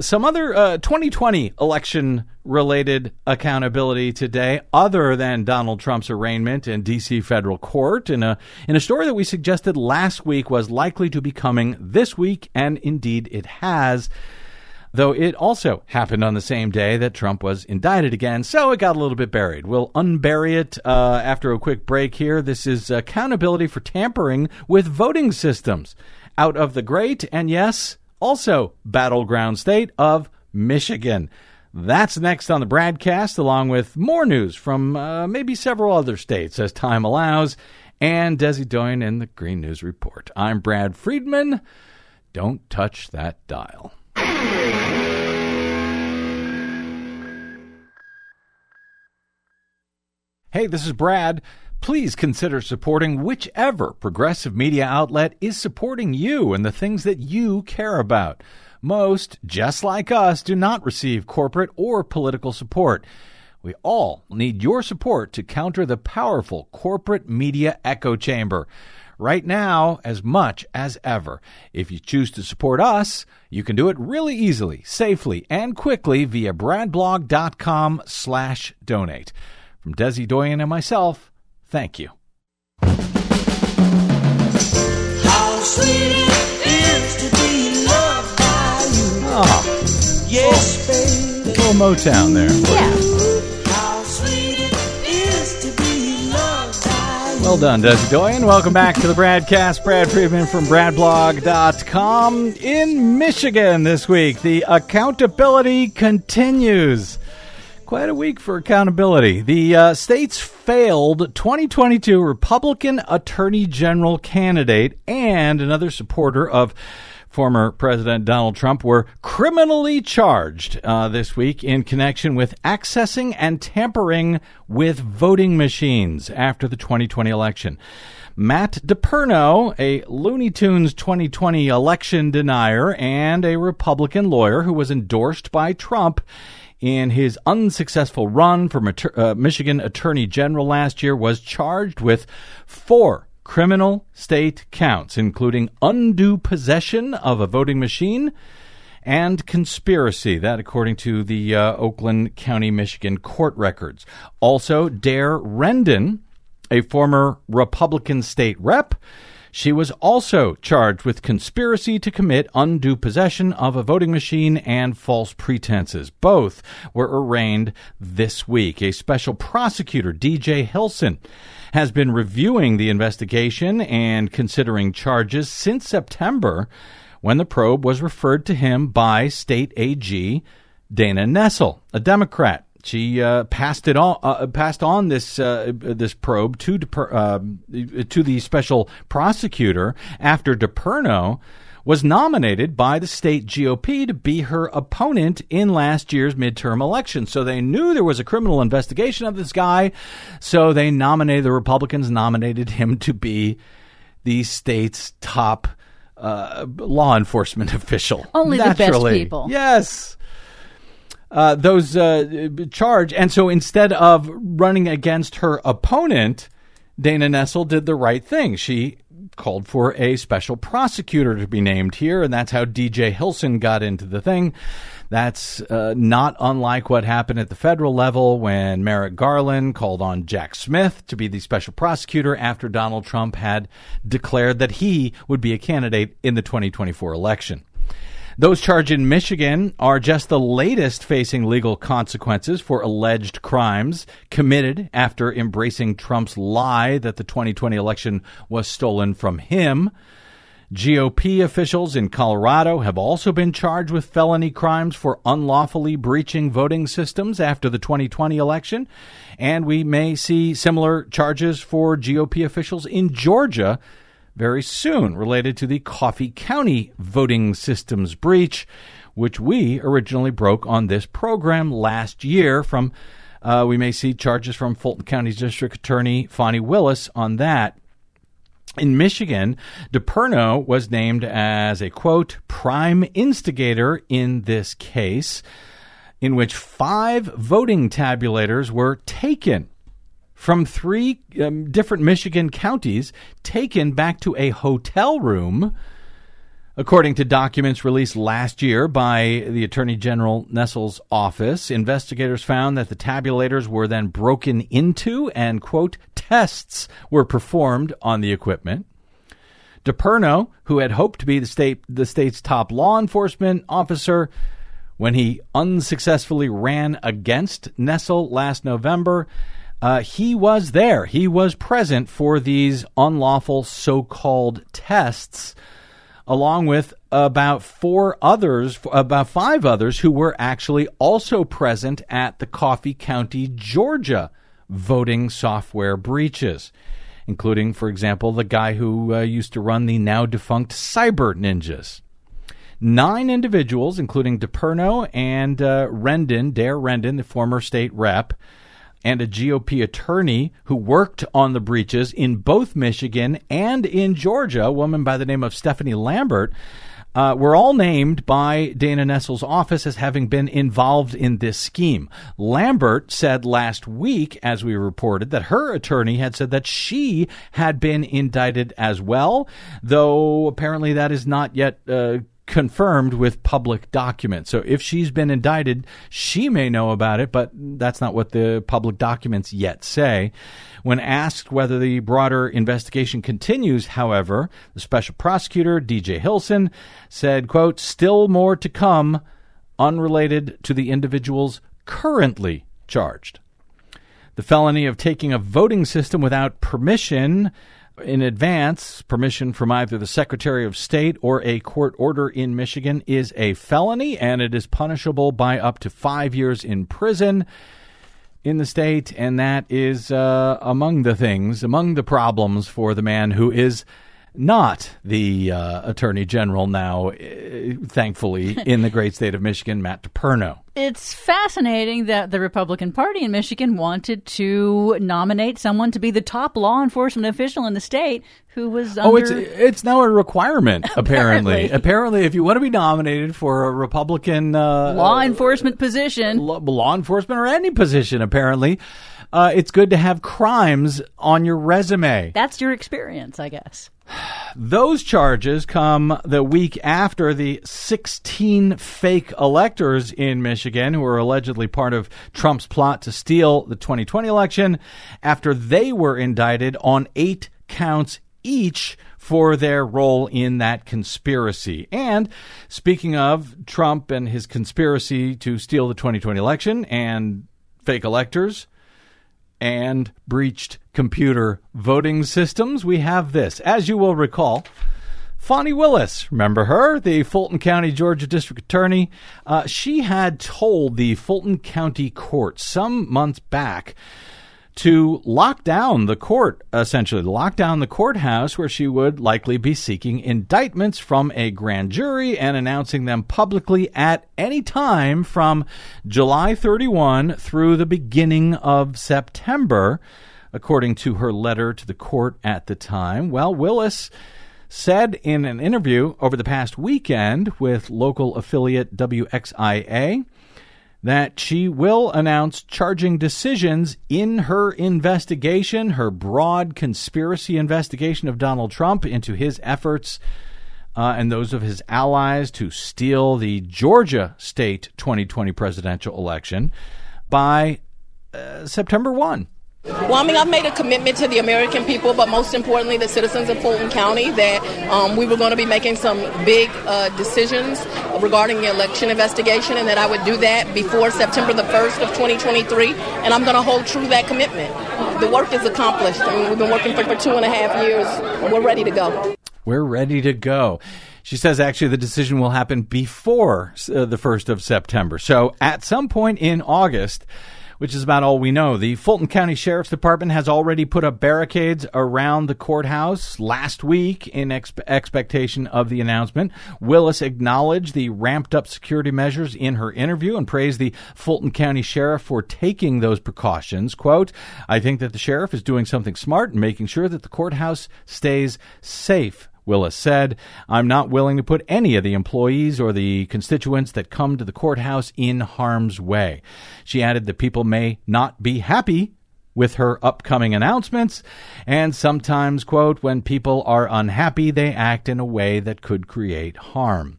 Some other uh, 2020 election related accountability today, other than Donald Trump's arraignment in D.C. federal court, in a in a story that we suggested last week was likely to be coming this week, and indeed it has. Though it also happened on the same day that Trump was indicted again, so it got a little bit buried. We'll unbury it uh, after a quick break here. This is accountability for tampering with voting systems out of the great and yes, also battleground state of Michigan. That's next on the BradCast, along with more news from uh, maybe several other states as time allows, and Desi Doyen in the Green News Report. I'm Brad Friedman. don't touch that dial. Hey, this is Brad. Please consider supporting whichever progressive media outlet is supporting you and the things that you care about. Most, just like us, do not receive corporate or political support. We all need your support to counter the powerful corporate media echo chamber. Right now, as much as ever. If you choose to support us, you can do it really easily, safely, and quickly via bradblog.com slash donate. From Desi Doyen and myself, thank you.
How sweet it is to be loved by you. Ah.
Oh,
Yes, baby.
little Motown there.
Yeah.
How sweet it is to be loved by you.
Well done, Desi Doyen. Welcome back to the BradCast. Brad Friedman from BradBlog.com. In Michigan this week, the accountability continues. Quite a week for accountability. The uh, state's failed 2022 Republican Attorney General candidate and another supporter of former President Donald Trump were criminally charged uh, this week in connection with accessing and tampering with voting machines after the 2020 election. Matt DePerno, a Looney Tunes 2020 election denier and a Republican lawyer who was endorsed by Trump in his unsuccessful run for uh, Michigan Attorney General last year, was charged with four criminal state counts, including undue possession of a voting machine and conspiracy. That, according to the uh, Oakland County, Michigan court records. Also, Daire Rendon, a former Republican state rep, she was also charged with conspiracy to commit undue possession of a voting machine and false pretenses. Both were arraigned this week. A special prosecutor, DJ Hilson, has been reviewing the investigation and considering charges since September when the probe was referred to him by state AG Dana Nessel, a Democrat. She uh, passed it on, uh, passed on this uh, this probe to Deper- uh, to the special prosecutor after DePerno was nominated by the state GOP to be her opponent in last year's midterm election. So they knew there was a criminal investigation of this guy. So they nominated the Republicans nominated him to be the state's top uh, law enforcement official.
Only the best people.
Yes uh, those uh, charge. And so instead of running against her opponent, Dana Nessel did the right thing. She called for a special prosecutor to be named here, and that's how DJ Hilson got into the thing. That's uh, not unlike what happened at the federal level when Merrick Garland called on Jack Smith to be the special prosecutor after Donald Trump had declared that he would be a candidate in the 2024 election. Those charged in Michigan are just the latest facing legal consequences for alleged crimes committed after embracing Trump's lie that the 2020 election was stolen from him. GOP officials in Colorado have also been charged with felony crimes for unlawfully breaching voting systems after the 2020 election. And we may see similar charges for GOP officials in Georgia very soon related to the Coffee County voting systems breach, which we originally broke on this program last year. From uh, we may see charges from Fulton County's District Attorney Fani Willis on that. In Michigan, DePerno was named as a quote prime instigator in this case, in which five voting tabulators were taken from three um, different Michigan counties taken back to a hotel room. According to documents released last year by the Attorney General Nessel's office, investigators found that the tabulators were then broken into and, quote, tests were performed on the equipment. DePerno, who had hoped to be the state the state's top law enforcement officer, when he unsuccessfully ran against Nessel last November, uh, he was there. He was present for these unlawful so called tests, along with about four others, about five others who were actually also present at the Coffee County, Georgia voting software breaches, including, for example, the guy who uh, used to run the now defunct Cyber Ninjas. nine individuals, including DePerno and uh, Rendon, Daire Rendon, the former state rep, and a GOP attorney who worked on the breaches in both Michigan and in Georgia, a woman by the name of Stephanie Lambert, uh, were all named by Dana Nessel's office as having been involved in this scheme. Lambert said last week, as we reported, that her attorney had said that she had been indicted as well, though apparently that is not yet. Uh, confirmed with public documents. So if she's been indicted, she may know about it, but that's not what the public documents yet say. When asked whether the broader investigation continues, however, the special prosecutor, DJ Hilson, said, quote, still more to come unrelated to the individuals currently charged. The felony of taking a voting system without permission in advance, permission from either the Secretary of State or a court order in Michigan is a felony and it is punishable by up to five years in prison in the state. And that is uh, among the things, among the problems for the man who is not the uh, Attorney General now, uh, thankfully, in the great state of Michigan, Matt DePerno.
It's fascinating that the Republican Party in Michigan wanted to nominate someone to be the top law enforcement official in the state who was under.
Oh, it's it's now a requirement. Apparently,
Apparently.
apparently, if you want to be nominated for a Republican uh,
law enforcement position.
law, law enforcement or any position, apparently, uh, it's good to have crimes on your resume.
That's your experience, I guess.
Those charges come the week after the 16 fake electors in Michigan who were allegedly part of Trump's plot to steal the 2020 election after they were indicted on eight counts each for their role in that conspiracy. And speaking of Trump and his conspiracy to steal the 2020 election and fake electors, and breached computer voting systems, we have this. As you will recall, Fani Willis, remember her, the Fulton County, Georgia District Attorney? Uh, she had told the Fulton County Court some months back to lock down the court, essentially, lock down the courthouse where she would likely be seeking indictments from a grand jury and announcing them publicly at any time from July 31 through the beginning of September, according to her letter to the court at the time. Well, Willis said in an interview over the past weekend with local affiliate WXIA that she will announce charging decisions in her investigation, her broad conspiracy investigation of Donald Trump into his efforts uh, and those of his allies to steal the Georgia state 2020 presidential election by uh, September 1.
Well, I mean, I've made a commitment to the American people, but most importantly, the citizens of Fulton County, that um, we were going to be making some big uh, decisions regarding the election investigation, and that I would do that before September the 1st of 2023, and I'm going to hold true that commitment. The work is accomplished. I mean, we've been working for, for two and a half years, and we're ready to go.
We're ready to go. She says actually the decision will happen before uh, the 1st of September. So at some point in August, which is about all we know. The Fulton County Sheriff's Department has already put up barricades around the courthouse last week in ex- expectation of the announcement. Willis acknowledged the ramped up security measures in her interview and praised the Fulton County Sheriff for taking those precautions. Quote, I think that the sheriff is doing something smart and making sure that the courthouse stays safe. Willis said, I'm not willing to put any of the employees or the constituents that come to the courthouse in harm's way. She added that people may not be happy with her upcoming announcements, and sometimes, quote, when people are unhappy, they act in a way that could create harm.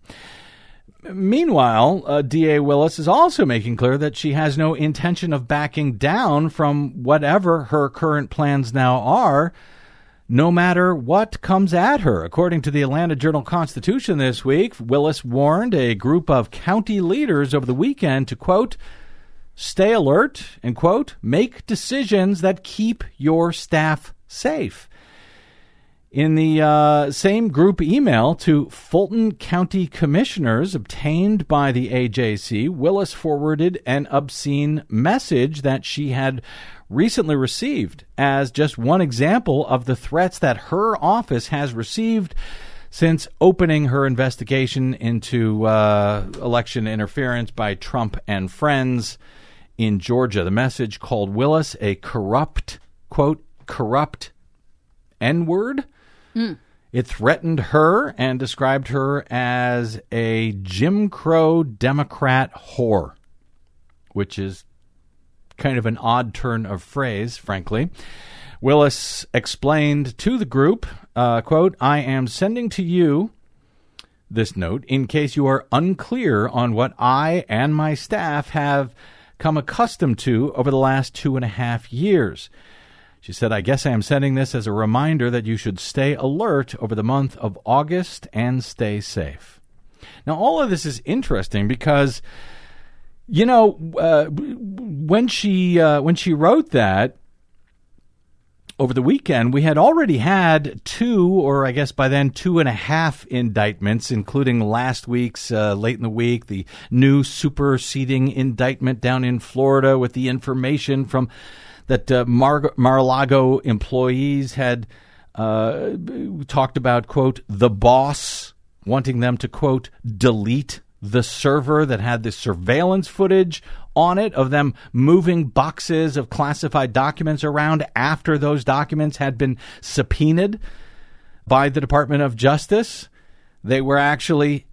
Meanwhile, uh, DA Willis is also making clear that she has no intention of backing down from whatever her current plans now are no matter what comes at her. According to the Atlanta Journal Constitution this week, Willis warned a group of county leaders over the weekend to, quote, stay alert and, quote, make decisions that keep your staff safe. In the uh, same group email to Fulton County Commissioners obtained by the AJC, Willis forwarded an obscene message that she had recently received as just one example of the threats that her office has received since opening her investigation into uh, election interference by Trump and friends in Georgia. The message called Willis a corrupt, quote, corrupt N word. It threatened her and described her as a Jim Crow Democrat whore, which is kind of an odd turn of phrase, frankly. Willis explained to the group, uh, quote, I am sending to you this note in case you are unclear on what I and my staff have come accustomed to over the last two and a half years. She said, I guess I am sending this as a reminder that you should stay alert over the month of August and stay safe. Now, all of this is interesting because, you know, uh, when she uh, when she wrote that over the weekend, we had already had two, or I guess by then two and a half indictments, including last week's uh, late in the week, the new superseding indictment down in Florida with the information from that uh, Mar- Mar-a-Lago employees had uh, talked about, quote, the boss wanting them to, quote, delete the server that had the surveillance footage on it of them moving boxes of classified documents around after those documents had been subpoenaed by the Department of Justice. They were actually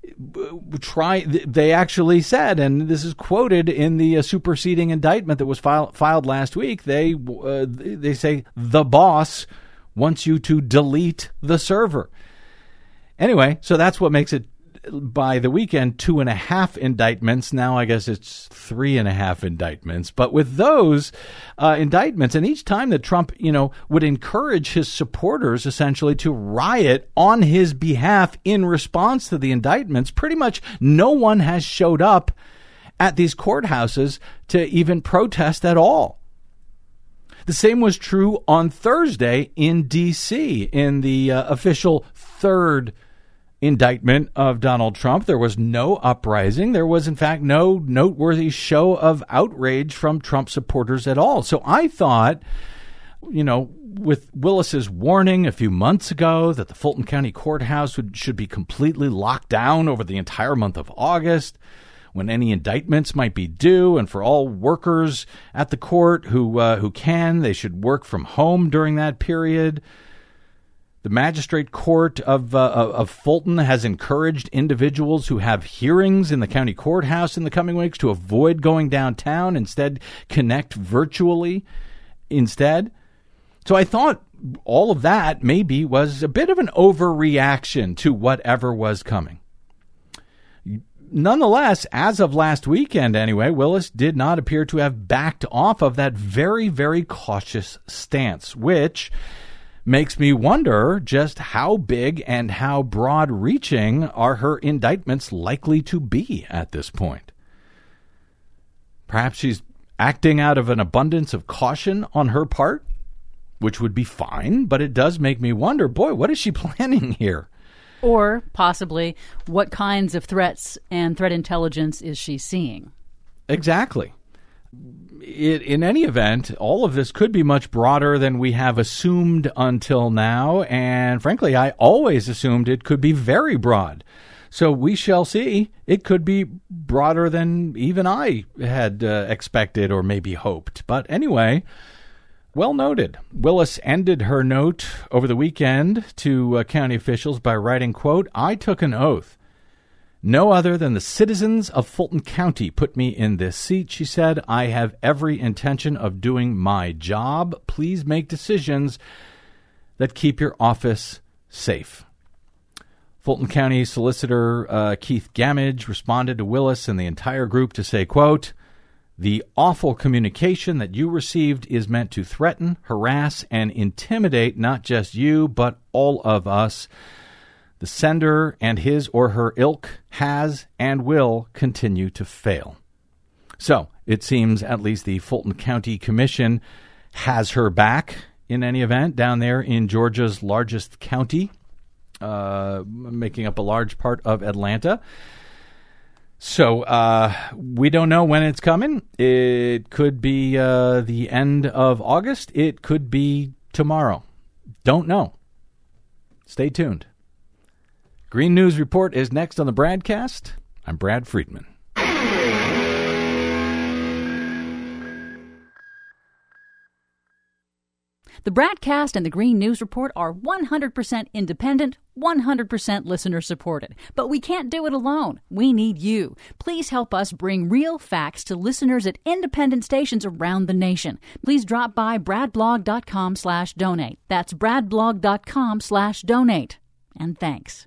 try. They actually said, and this is quoted in the uh, superseding indictment that was file, filed last week. They uh, they say the boss wants you to delete the server. Anyway, so that's what makes it by the weekend two and a half indictments. Now I guess it's three and a half indictments. But with those uh, indictments, and each time that Trump, you know, would encourage his supporters essentially to riot on his behalf in response to the indictments, pretty much no one has showed up at these courthouses to even protest at all. The same was true on Thursday in D.C. in the uh, official third indictment of Donald Trump. There was no uprising. There was, in fact, no noteworthy show of outrage from Trump supporters at all. So I thought, you know, with Willis's warning a few months ago that the Fulton County Courthouse would, should be completely locked down over the entire month of August, when any indictments might be due, and for all workers at the court who uh, who can, they should work from home during that period. The magistrate court of, uh, of Fulton has encouraged individuals who have hearings in the county courthouse in the coming weeks to avoid going downtown, instead, connect virtually instead. So I thought all of that maybe was a bit of an overreaction to whatever was coming. Nonetheless, as of last weekend anyway, Willis did not appear to have backed off of that very, very cautious stance, which makes me wonder just how big and how broad reaching are her indictments likely to be at this point. Perhaps she's acting out of an abundance of caution on her part, which would be fine, but it does make me wonder boy, what is she planning here?
Or possibly, what kinds of threats and threat intelligence is she seeing?
Exactly. It, in any event, all of this could be much broader than we have assumed until now. And frankly, I always assumed it could be very broad. So we shall see. It could be broader than even I had uh, expected or maybe hoped. But anyway, well noted. Willis ended her note over the weekend to uh, county officials by writing, quote, I took an oath no other than the citizens of Fulton County put me in this seat, she said. I have every intention of doing my job. Please make decisions that keep your office safe. Fulton County Solicitor uh, Keith Gammage responded to Willis and the entire group to say, quote, the awful communication that you received is meant to threaten, harass, and intimidate not just you, but all of us. The sender and his or her ilk has and will continue to fail. So it seems at least the Fulton County Commission has her back in any event down there in Georgia's largest county, uh, making up a large part of Atlanta. So uh, we don't know when it's coming. It could be uh, the end of August. It could be tomorrow. Don't know. Stay tuned. Green News Report is next on the BradCast. I'm Brad Friedman.
The BradCast and the Green News Report are 100% independent, 100% listener supported. But we can't do it alone. We need you. Please help us bring real facts to listeners at independent stations around the nation. Please drop by bradblog.com slash donate. That's bradblog.com slash donate. And thanks.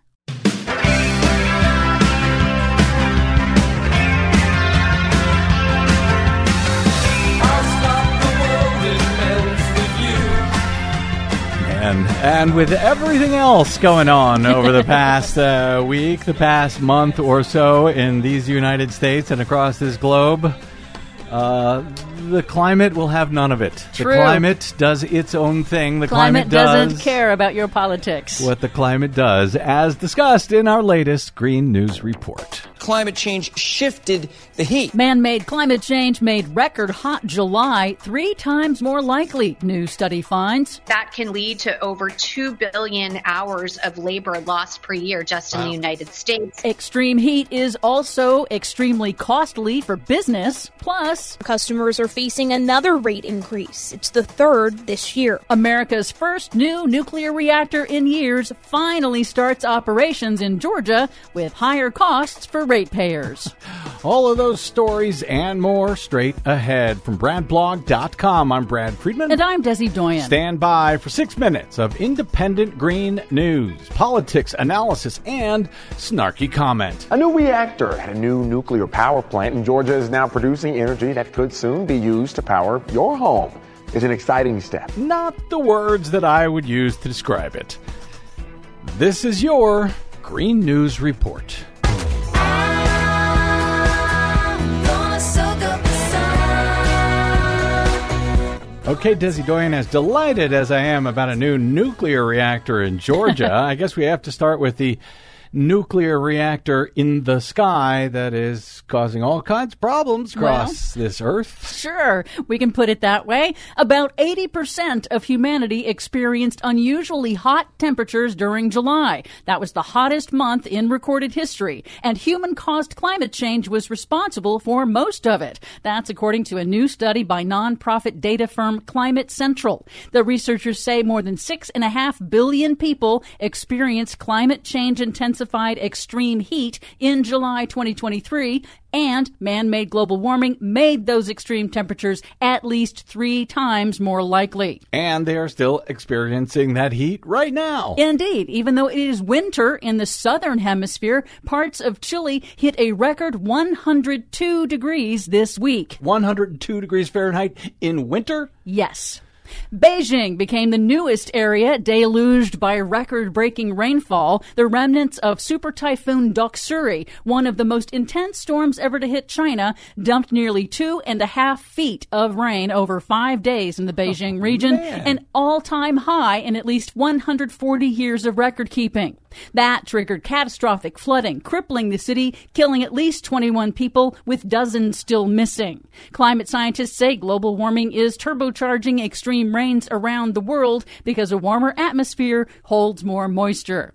And, and with everything else going on over the past uh, week, the past month or so in these United States and across this globe, uh, the climate will have none of it.
True.
The climate does its own thing. The
Climate,
climate, does
doesn't care about your politics.
what the climate does, as discussed in our latest Green News Report.
Climate change shifted the heat.
Man made climate change made record hot July three times more likely, new study finds.
That can lead to over 2 billion hours of labor lost per year just in the United States.
Extreme heat is also extremely costly for business. Plus,
Customers are facing another rate increase. It's the third this year.
America's first new nuclear reactor in years finally starts operations in Georgia with higher costs for ratepayers.
All of those stories and more straight ahead from BradBlog.com. I'm Brad Friedman.
And I'm Desi Doyen.
Stand by for six minutes of independent green news, politics, analysis, and snarky comment.
A new reactor at a new nuclear power plant in Georgia is now producing energy that could soon be used to power your home. is an exciting step.
Not the words that I would use to describe it. This is your Green News Report. Okay, Desi Doyen, as delighted as I am about a new nuclear reactor in Georgia, I guess we have to start with the nuclear reactor in the sky that is causing all kinds of problems across this earth.
Sure, we can put it that way. About 80% of humanity experienced unusually hot temperatures during July. That was the hottest month in recorded history, and human caused climate change was responsible for most of it. That's according to a new study by nonprofit data firm Climate Central. The researchers say more than six and a half billion people experienced climate change intensified extreme heat in July 2023, and man made global warming made those extreme temperatures at least three times more likely.
And they are still experiencing that heat right now.
Indeed, even though it is winter in the southern hemisphere, parts of Chile hit a record 102 degrees this week.
102 degrees Fahrenheit in winter?
Yes. Beijing became the newest area deluged by record breaking rainfall, the remnants of Super Typhoon Doksuri, one of the most intense storms ever to hit China, dumped nearly two and a half feet of rain over five days in the oh, Beijing region, an all time high in at least 140 years of record keeping. That triggered catastrophic flooding, crippling the city, killing at least 21 people, with dozens still missing. Climate scientists say global warming is turbocharging extreme rains around the world because a warmer atmosphere holds more moisture.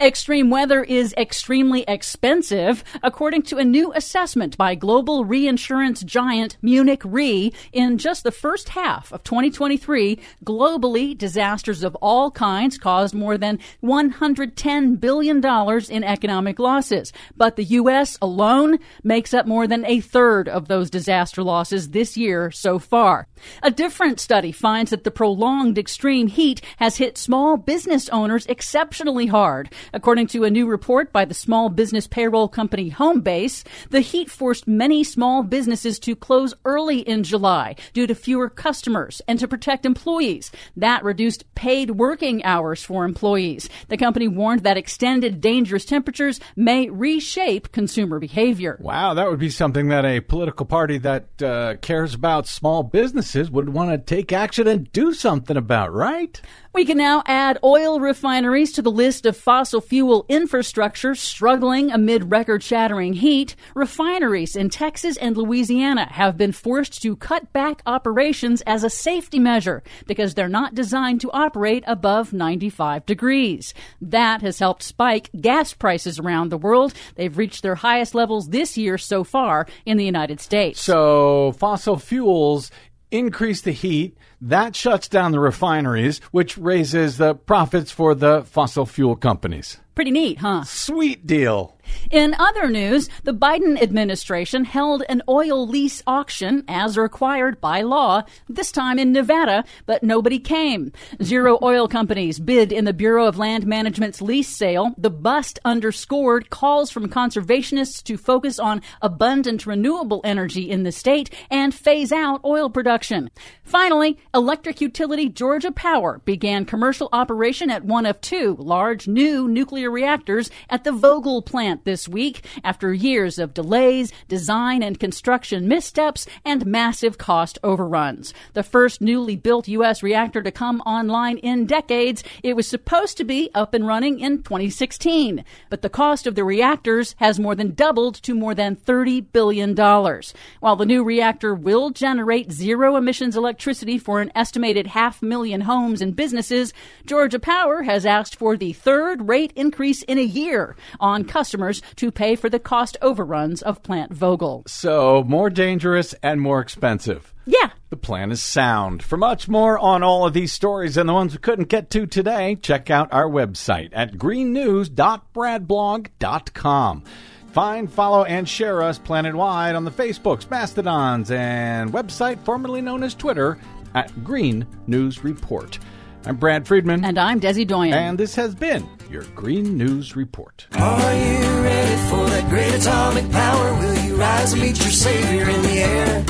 Extreme weather is extremely expensive, according to a new assessment by global reinsurance giant Munich Re. In just the first half of 2023, globally, disasters of all kinds caused more than $110 billion in economic losses. But the U.S. alone makes up more than a third of those disaster losses this year so far. A different study finds that the prolonged extreme heat has hit small business owners exceptionally hard. According to a new report by the small business payroll company Homebase, the heat forced many small businesses to close early in July due to fewer customers and to protect employees. That reduced paid working hours for employees. The company warned that extended dangerous temperatures may reshape consumer behavior.
Wow, that would be something that a political party that uh, cares about small businesses would want to take action and do something about, right?
We can now add oil refineries to the list of fossil fuel infrastructure struggling amid record shattering heat, refineries in Texas and Louisiana have been forced to cut back operations as a safety measure because they're not designed to operate above 95 degrees. That has helped spike gas prices around the world. They've reached their highest levels this year so far in the United States.
So fossil fuels increase the heat. That shuts down the refineries, which raises the profits for the fossil fuel companies.
Pretty neat, huh?
Sweet deal.
In other news, the Biden administration held an oil lease auction as required by law, this time in Nevada, but nobody came. Zero oil companies bid in the Bureau of Land Management's lease sale. The bust underscored calls from conservationists to focus on abundant renewable energy in the state and phase out oil production. Finally, electric utility Georgia Power began commercial operation at one of two large new nuclear reactors at the Vogtle plant this week after years of delays, design and construction missteps, and massive cost overruns. The first newly built U.S. reactor to come online in decades, it was supposed to be up and running in 2016. But the cost of the reactors has more than doubled to more than $30 billion. While the new reactor will generate zero emissions electricity for an estimated half million homes and businesses, Georgia Power has asked for the third rate increase in a year on customers to pay for the cost overruns of Plant Vogtle.
So more dangerous and more expensive.
Yeah.
The plan is sound. For much more on all of these stories and the ones we couldn't get to today, check out our website at greennews.bradblog.com. Find, follow, and share us planet-wide on the Facebooks, Mastodons, and website formerly known as Twitter at Green News Report. I'm Brad Friedman.
And I'm Desi Doyen.
And this has been your Green News Report.
Are you ready for that great atomic power? Will you rise and meet your savior in the air?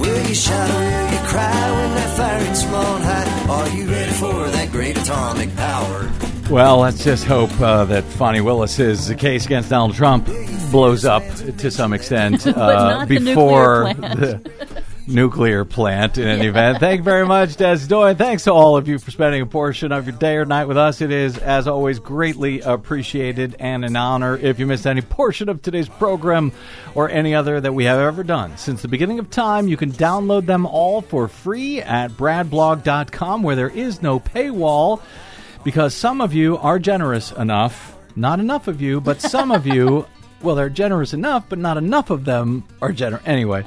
Will you shout or will you cry when that fire hits from on high? Are you ready for that great atomic power?
Well, let's just hope uh, that Fani Willis's case against Donald Trump blows up to some extent uh,
not the
before
nuclear plant.
the nuclear plant in any event. Thank you very much, Des Doyen. Thanks to all of you for spending a portion of your day or night with us. It is, as always, greatly appreciated and an honor. If you missed any portion of today's program or any other that we have ever done since the beginning of time, you can download them all for free at bradblog.com where there is no paywall because some of you are generous enough, not enough of you, but some of you, well, they're generous enough, but not enough of them are generous. Anyway,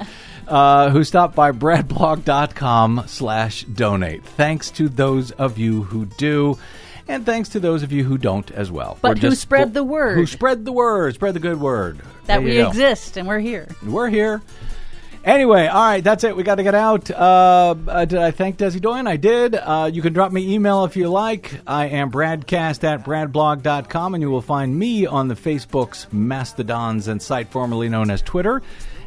uh, who stopped by bradblog.com slash donate. Thanks to those of you who do. And thanks to those of you who don't as well.
But who spread the word.
Who spread the word, spread the good word.
that we
go.
exist and we're here.
We're here. Anyway, all right, that's it. We got to get out. Uh, uh, did I thank Desi Doyen? I did. Uh, you can drop me email if you like. I am bradcast at bradblog.com, and you will find me on the Facebooks, Mastodons, and site formerly known as Twitter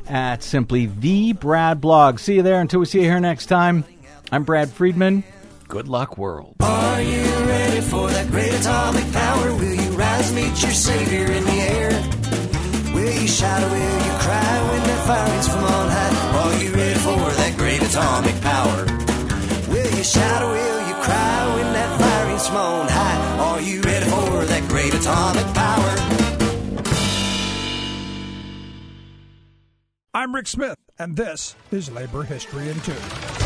at simply the Brad Blog. See you there until we see you here next time. I'm Brad Friedman. Good luck, world.
Are you ready for that great atomic power? Will you rise, meet your savior in the air? Will you shout or will you cry when that fire hits from on high? Are you ready for that great atomic power? Will you shout or will you cry when that fire hits from on high? Are you ready for that great atomic power?
I'm Rick Smith, and this is Labor History in Two.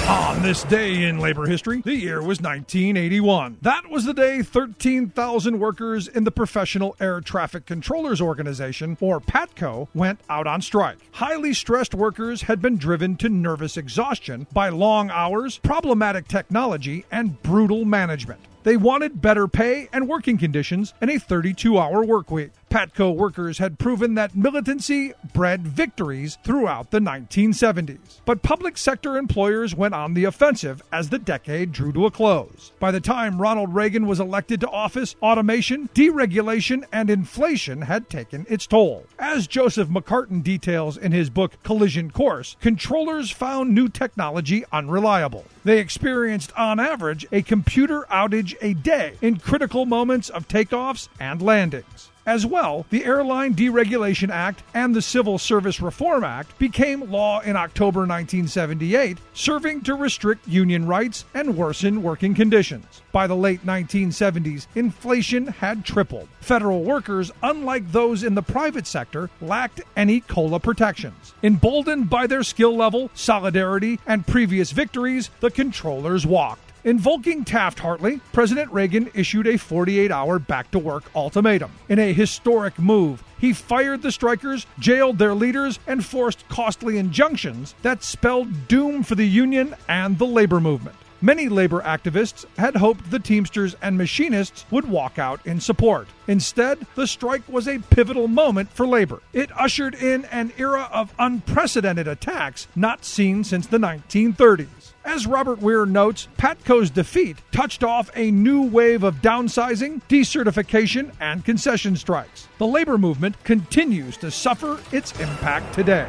On this day in labor history, the year was 1981. That was the day 13,000 workers in the Professional Air Traffic Controllers Organization, or PATCO, went out on strike. Highly stressed workers had been driven to nervous exhaustion by long hours, problematic technology, and brutal management. They wanted better pay and working conditions and a 32 hour work week. Patco workers had proven that militancy bred victories throughout the 1970s. But public sector employers went on the offensive as the decade drew to a close. By the time Ronald Reagan was elected to office, automation, deregulation, and inflation had taken its toll. As Joseph McCartin details in his book Collision Course, controllers found new technology unreliable. They experienced, on average, a computer outage a day in critical moments of takeoffs and landings. As well, the Airline Deregulation Act and the Civil Service Reform Act became law in October 1978, serving to restrict union rights and worsen working conditions. By the late 1970s, inflation had tripled. Federal workers, unlike those in the private sector, lacked any COLA protections. Emboldened by their skill level, solidarity, and previous victories, the controllers walked. Invoking Taft Hartley, President Reagan issued a 48 hour back to work ultimatum. In a historic move, he fired the strikers, jailed their leaders, and forced costly injunctions that spelled doom for the union and the labor movement. Many labor activists had hoped the Teamsters and machinists would walk out in support. Instead, the strike was a pivotal moment for labor. It ushered in an era of unprecedented attacks not seen since the 1930s. As Robert Weir notes, Patco's defeat touched off a new wave of downsizing, decertification, and concession strikes. The labor movement continues to suffer its impact today.